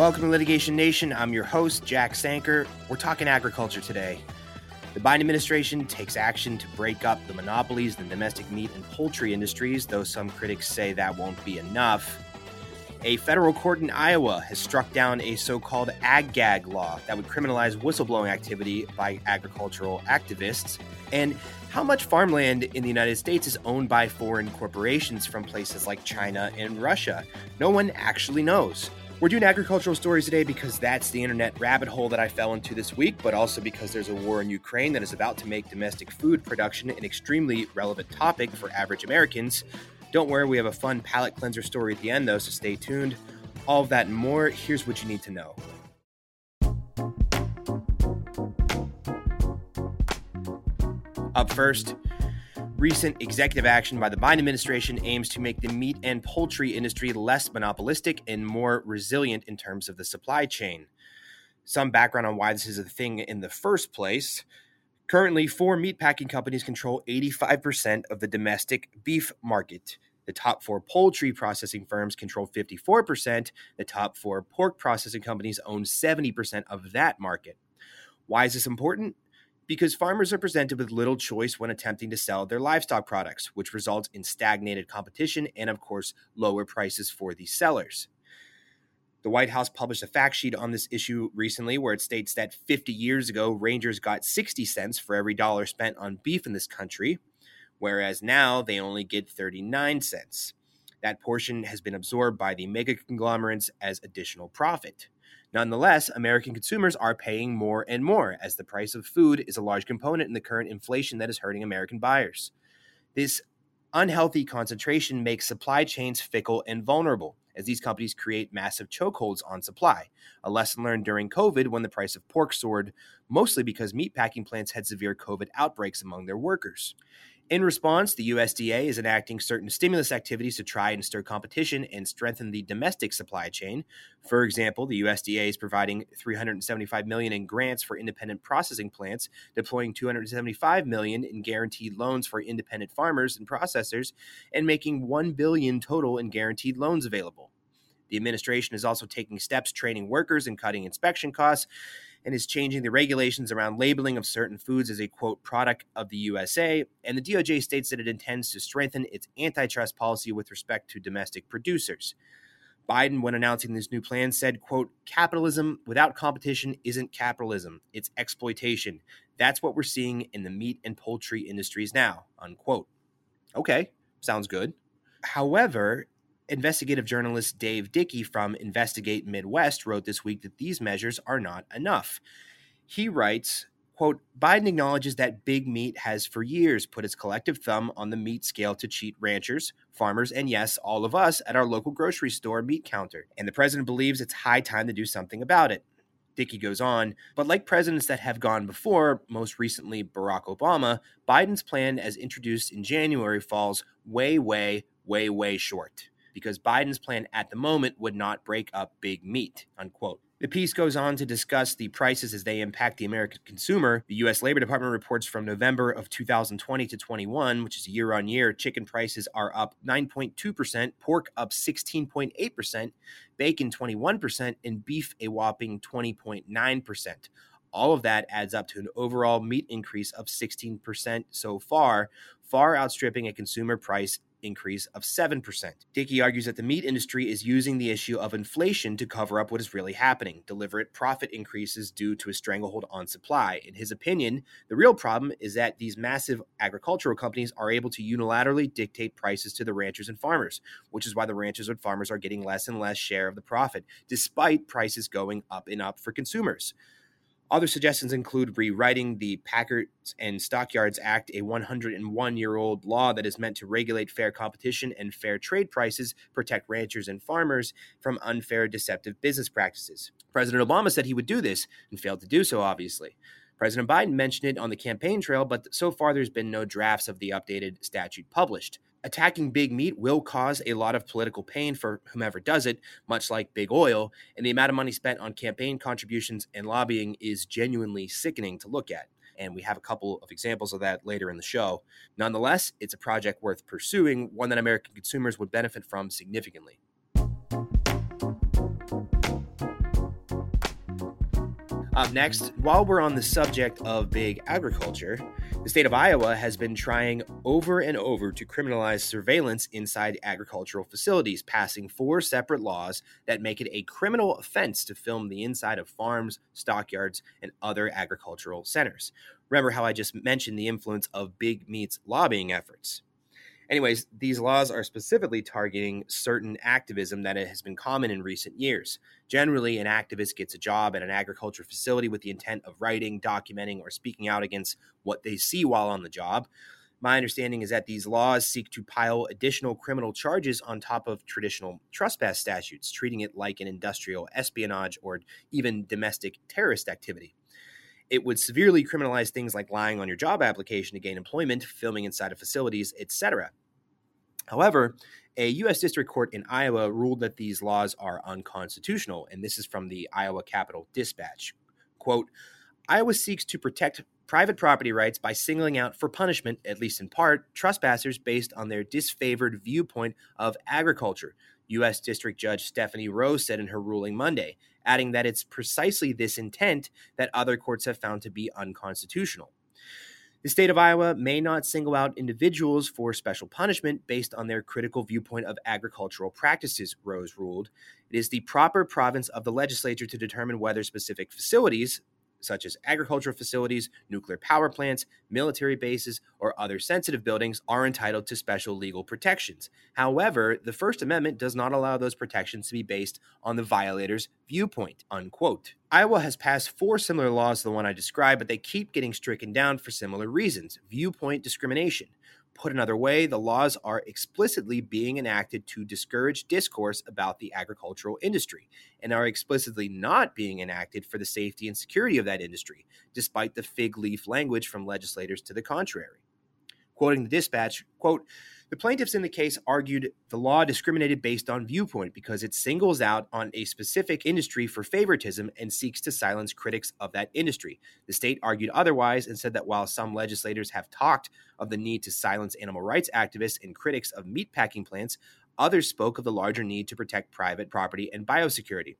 Welcome to Litigation Nation. I'm your host, Jack Sanker. We're talking agriculture today. The Biden administration takes action to break up the monopolies in the domestic meat and poultry industries, though some critics say that won't be enough. A federal court in Iowa has struck down a so called ag gag law that would criminalize whistleblowing activity by agricultural activists. And how much farmland in the United States is owned by foreign corporations from places like China and Russia? No one actually knows. We're doing agricultural stories today because that's the internet rabbit hole that I fell into this week, but also because there's a war in Ukraine that is about to make domestic food production an extremely relevant topic for average Americans. Don't worry, we have a fun palate cleanser story at the end, though, so stay tuned. All of that and more, here's what you need to know. Up first, Recent executive action by the Biden administration aims to make the meat and poultry industry less monopolistic and more resilient in terms of the supply chain. Some background on why this is a thing in the first place. Currently, four meatpacking companies control 85% of the domestic beef market. The top four poultry processing firms control 54%. The top four pork processing companies own 70% of that market. Why is this important? Because farmers are presented with little choice when attempting to sell their livestock products, which results in stagnated competition and, of course, lower prices for the sellers. The White House published a fact sheet on this issue recently where it states that 50 years ago, rangers got 60 cents for every dollar spent on beef in this country, whereas now they only get 39 cents. That portion has been absorbed by the mega conglomerates as additional profit. Nonetheless, American consumers are paying more and more as the price of food is a large component in the current inflation that is hurting American buyers. This unhealthy concentration makes supply chains fickle and vulnerable as these companies create massive chokeholds on supply. A lesson learned during COVID when the price of pork soared, mostly because meatpacking plants had severe COVID outbreaks among their workers. In response, the USDA is enacting certain stimulus activities to try and stir competition and strengthen the domestic supply chain. For example, the USDA is providing 375 million in grants for independent processing plants, deploying 275 million in guaranteed loans for independent farmers and processors, and making 1 billion total in guaranteed loans available. The administration is also taking steps training workers and cutting inspection costs and is changing the regulations around labeling of certain foods as a quote product of the USA. And the DOJ states that it intends to strengthen its antitrust policy with respect to domestic producers. Biden, when announcing this new plan, said, quote, capitalism without competition isn't capitalism, it's exploitation. That's what we're seeing in the meat and poultry industries now, unquote. Okay, sounds good. However, investigative journalist Dave Dickey from Investigate Midwest wrote this week that these measures are not enough. He writes, quote, Biden acknowledges that big meat has for years put its collective thumb on the meat scale to cheat ranchers, farmers, and yes, all of us at our local grocery store meat counter. And the president believes it's high time to do something about it. Dickey goes on, but like presidents that have gone before, most recently Barack Obama, Biden's plan as introduced in January falls way, way, way, way short because Biden's plan at the moment would not break up big meat, unquote. The piece goes on to discuss the prices as they impact the American consumer. The U.S. Labor Department reports from November of 2020 to 21, which is year on year, chicken prices are up 9.2%, pork up 16.8%, bacon 21%, and beef a whopping 20.9%. All of that adds up to an overall meat increase of 16% so far, far outstripping a consumer price increase of 7%. Dickey argues that the meat industry is using the issue of inflation to cover up what is really happening, deliberate profit increases due to a stranglehold on supply. In his opinion, the real problem is that these massive agricultural companies are able to unilaterally dictate prices to the ranchers and farmers, which is why the ranchers and farmers are getting less and less share of the profit, despite prices going up and up for consumers. Other suggestions include rewriting the Packers and Stockyards Act, a 101 year old law that is meant to regulate fair competition and fair trade prices, protect ranchers and farmers from unfair, deceptive business practices. President Obama said he would do this and failed to do so, obviously. President Biden mentioned it on the campaign trail, but so far there's been no drafts of the updated statute published attacking big meat will cause a lot of political pain for whomever does it, much like big oil, and the amount of money spent on campaign contributions and lobbying is genuinely sickening to look at. And we have a couple of examples of that later in the show. Nonetheless, it's a project worth pursuing, one that American consumers would benefit from significantly. Up next, while we're on the subject of big agriculture, the state of Iowa has been trying over and over to criminalize surveillance inside agricultural facilities, passing four separate laws that make it a criminal offense to film the inside of farms, stockyards, and other agricultural centers. Remember how I just mentioned the influence of big meat's lobbying efforts? Anyways, these laws are specifically targeting certain activism that has been common in recent years. Generally, an activist gets a job at an agriculture facility with the intent of writing, documenting, or speaking out against what they see while on the job. My understanding is that these laws seek to pile additional criminal charges on top of traditional trespass statutes, treating it like an industrial espionage or even domestic terrorist activity it would severely criminalize things like lying on your job application to gain employment, filming inside of facilities, etc. However, a U.S. District Court in Iowa ruled that these laws are unconstitutional, and this is from the Iowa Capital Dispatch. Quote, Iowa seeks to protect private property rights by singling out for punishment, at least in part, trespassers based on their disfavored viewpoint of agriculture, U.S. District Judge Stephanie Rose said in her ruling Monday, adding that it's precisely this intent that other courts have found to be unconstitutional. The state of Iowa may not single out individuals for special punishment based on their critical viewpoint of agricultural practices, Rose ruled. It is the proper province of the legislature to determine whether specific facilities, such as agricultural facilities, nuclear power plants, military bases, or other sensitive buildings, are entitled to special legal protections. However, the First Amendment does not allow those protections to be based on the violator's viewpoint. Unquote. Iowa has passed four similar laws to the one I described, but they keep getting stricken down for similar reasons viewpoint discrimination. Put another way, the laws are explicitly being enacted to discourage discourse about the agricultural industry and are explicitly not being enacted for the safety and security of that industry, despite the fig leaf language from legislators to the contrary. Quoting the dispatch, quote, the plaintiffs in the case argued the law discriminated based on viewpoint because it singles out on a specific industry for favoritism and seeks to silence critics of that industry. The state argued otherwise and said that while some legislators have talked of the need to silence animal rights activists and critics of meatpacking plants, others spoke of the larger need to protect private property and biosecurity.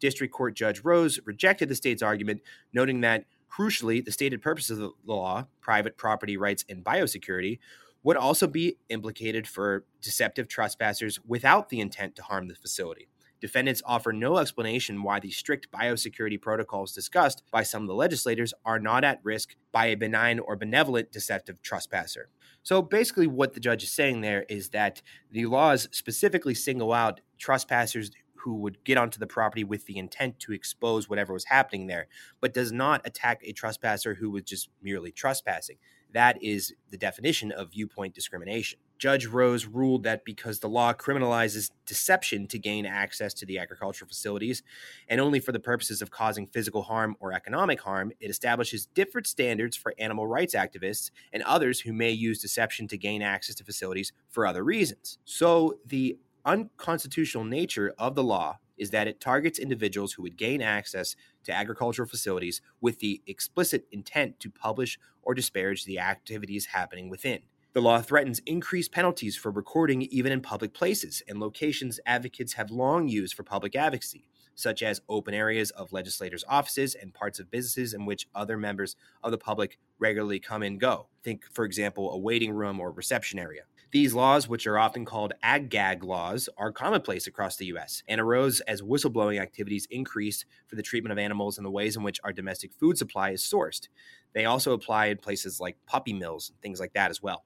District Court Judge Rose rejected the state's argument, noting that crucially, the stated purpose of the law, private property rights and biosecurity, would also be implicated for deceptive trespassers without the intent to harm the facility. Defendants offer no explanation why the strict biosecurity protocols discussed by some of the legislators are not at risk by a benign or benevolent deceptive trespasser. So basically, what the judge is saying there is that the laws specifically single out trespassers who would get onto the property with the intent to expose whatever was happening there, but does not attack a trespasser who was just merely trespassing. That is the definition of viewpoint discrimination. Judge Rose ruled that because the law criminalizes deception to gain access to the agricultural facilities, and only for the purposes of causing physical harm or economic harm, it establishes different standards for animal rights activists and others who may use deception to gain access to facilities for other reasons. So the unconstitutional nature of the law is that it targets individuals who would gain access to agricultural facilities with the explicit intent to publish or disparage the activities happening within. The law threatens increased penalties for recording even in public places and locations advocates have long used for public advocacy, such as open areas of legislators' offices and parts of businesses in which other members of the public regularly come and go. Think, for example, a waiting room or reception area. These laws, which are often called ag gag laws, are commonplace across the U.S. and arose as whistleblowing activities increased for the treatment of animals and the ways in which our domestic food supply is sourced. They also apply in places like puppy mills and things like that as well.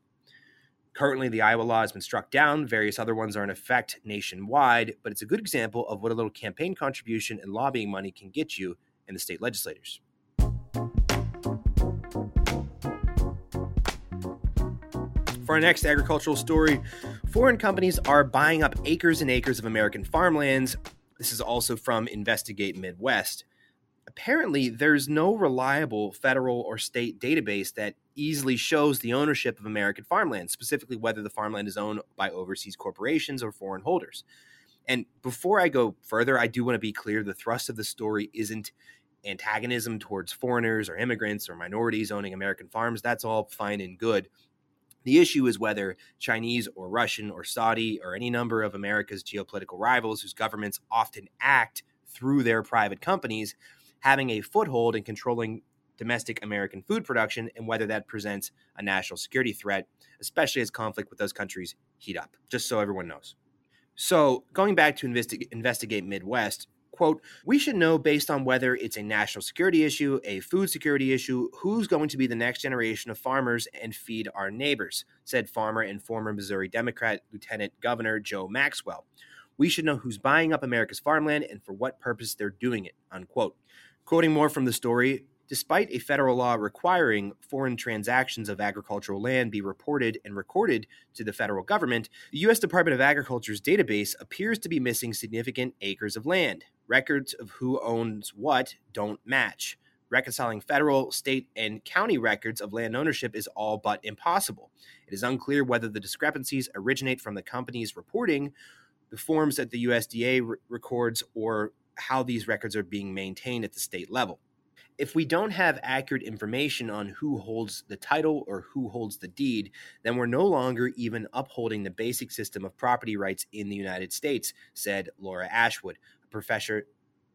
Currently, the Iowa law has been struck down. Various other ones are in effect nationwide, but it's a good example of what a little campaign contribution and lobbying money can get you in the state legislators. For our next agricultural story, foreign companies are buying up acres and acres of American farmlands. This is also from Investigate Midwest. Apparently, there's no reliable federal or state database that easily shows the ownership of American farmland, specifically whether the farmland is owned by overseas corporations or foreign holders. And before I go further, I do want to be clear the thrust of the story isn't antagonism towards foreigners or immigrants or minorities owning American farms. That's all fine and good. The issue is whether Chinese or Russian or Saudi or any number of America's geopolitical rivals, whose governments often act through their private companies, having a foothold in controlling domestic American food production and whether that presents a national security threat, especially as conflict with those countries heat up, just so everyone knows. So, going back to investi- investigate Midwest, quote, we should know based on whether it's a national security issue, a food security issue, who's going to be the next generation of farmers and feed our neighbors, said farmer and former Missouri Democrat Lieutenant Governor Joe Maxwell. We should know who's buying up America's farmland and for what purpose they're doing it, unquote. Quoting more from the story, Despite a federal law requiring foreign transactions of agricultural land be reported and recorded to the federal government, the U.S. Department of Agriculture's database appears to be missing significant acres of land. Records of who owns what don't match. Reconciling federal, state, and county records of land ownership is all but impossible. It is unclear whether the discrepancies originate from the company's reporting, the forms that the USDA re- records, or how these records are being maintained at the state level if we don't have accurate information on who holds the title or who holds the deed, then we're no longer even upholding the basic system of property rights in the United States, said Loka Ashwood, professor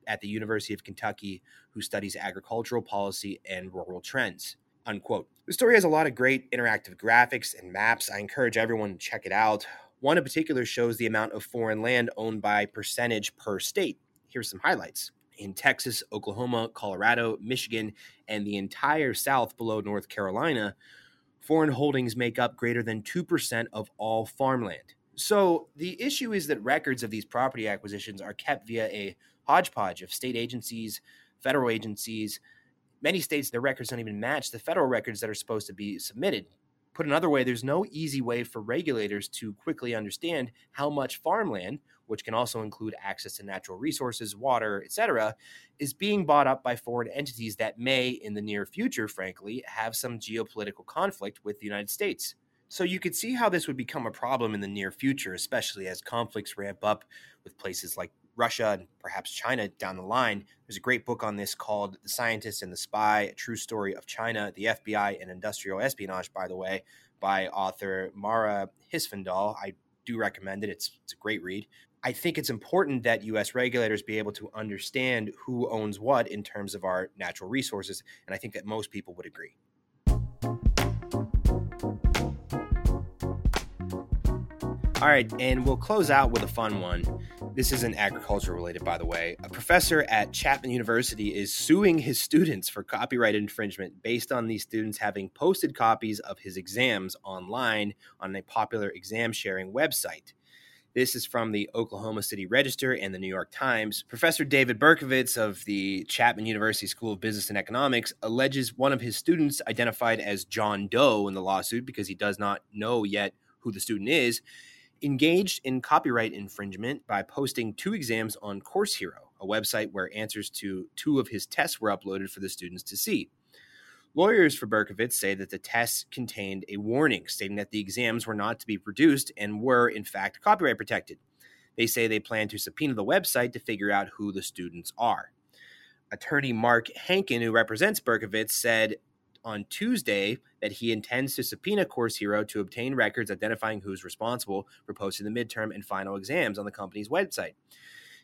at the University of Kentucky who studies agricultural policy and rural trends. Unquote. The story has a lot of great interactive graphics and maps. I encourage everyone to check it out. One in particular shows the amount of foreign land owned by percentage per state. Here's some highlights in Texas, Oklahoma, Colorado, Michigan, and the entire South below North Carolina, foreign holdings make up greater than 2% of all farmland. So the issue is that records of these property acquisitions are kept via a hodgepodge of state agencies, federal agencies. Many states, their records don't even match the federal records that are supposed to be submitted. Put another way, there's no easy way for regulators to quickly understand how much farmland, which can also include access to natural resources, water, etc., is being bought up by foreign entities that may, in the near future, frankly, have some geopolitical conflict with the United States. So you could see how this would become a problem in the near future, especially as conflicts ramp up with places like Russia and perhaps China down the line. There's a great book on this called The Scientist and the Spy A True Story of China, the FBI, and Industrial Espionage, by the way, by author Mara Hvistendahl. I do recommend it, it's, it's a great read. I think it's important that US regulators be able to understand who owns what in terms of our natural resources. And I think that most people would agree. All right, and we'll close out with a fun one. This isn't agriculture related, by the way. A professor at Chapman University is suing his students for copyright infringement based on these students having posted copies of his exams online on a popular exam sharing website. This is from the Orange County Register and the New York Times. Professor David Berkovitz of the Chapman University School of Business and Economics alleges one of his students, identified as John Doe in the lawsuit because he does not know yet who the student is, engaged in copyright infringement by posting two exams on Course Hero, a website where answers to two of his tests were uploaded for the students to see. Lawyers for Berkovitz say that the tests contained a warning stating that the exams were not to be produced and were, in fact, copyright protected. They say they plan to subpoena the website to figure out who the students are. Attorney Mark Hankin, who represents Berkovitz, said on Tuesday that he intends to subpoena Course Hero to obtain records identifying who's responsible for posting the midterm and final exams on the company's website.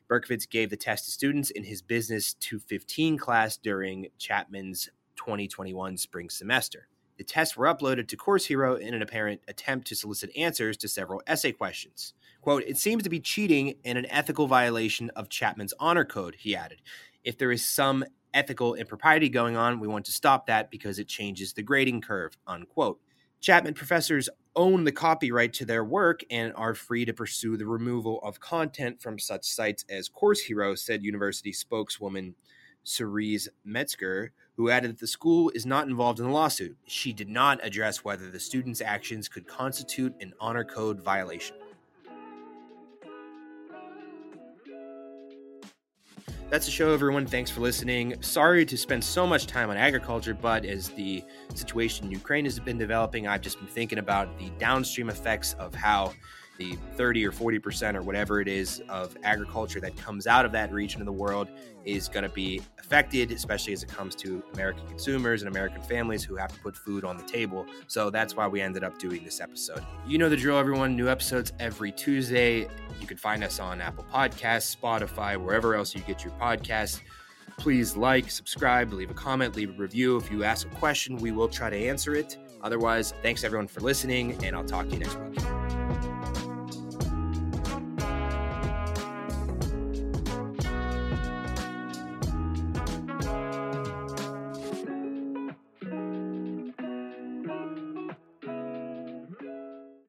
Berkovitz gave the test to students in his Business 215 class during Chapman's 2021 spring semester. The tests were uploaded to Course Hero in an apparent attempt to solicit answers to several essay questions. Quote, it seems to be cheating and an ethical violation of Chapman's honor code, he added. If there is some ethical impropriety going on. We want to stop that because it changes the grading curve, unquote. Chapman professors own the copyright to their work and are free to pursue the removal of content from such sites as Course Hero, said university spokeswoman Cerise Metzger, who added that the school is not involved in the lawsuit. She did not address whether the students' actions could constitute an honor code violation. That's the show, everyone. Thanks for listening. Sorry to spend so much time on agriculture, but as the situation in Ukraine has been developing, I've just been thinking about the downstream effects of how the 30 or 40 percent or whatever it is of agriculture that comes out of that region of the world is going to be affected, especially as it comes to American consumers and American families who have to put food on the table. So that's why we ended up doing this episode. You know the drill, everyone. New episodes every Tuesday. You can find us on Apple Podcasts, Spotify, wherever else you get your podcasts. Please like, subscribe, leave a comment, leave a review. If you ask a question, we will try to answer it. Otherwise, thanks everyone for listening, and I'll talk to you next week.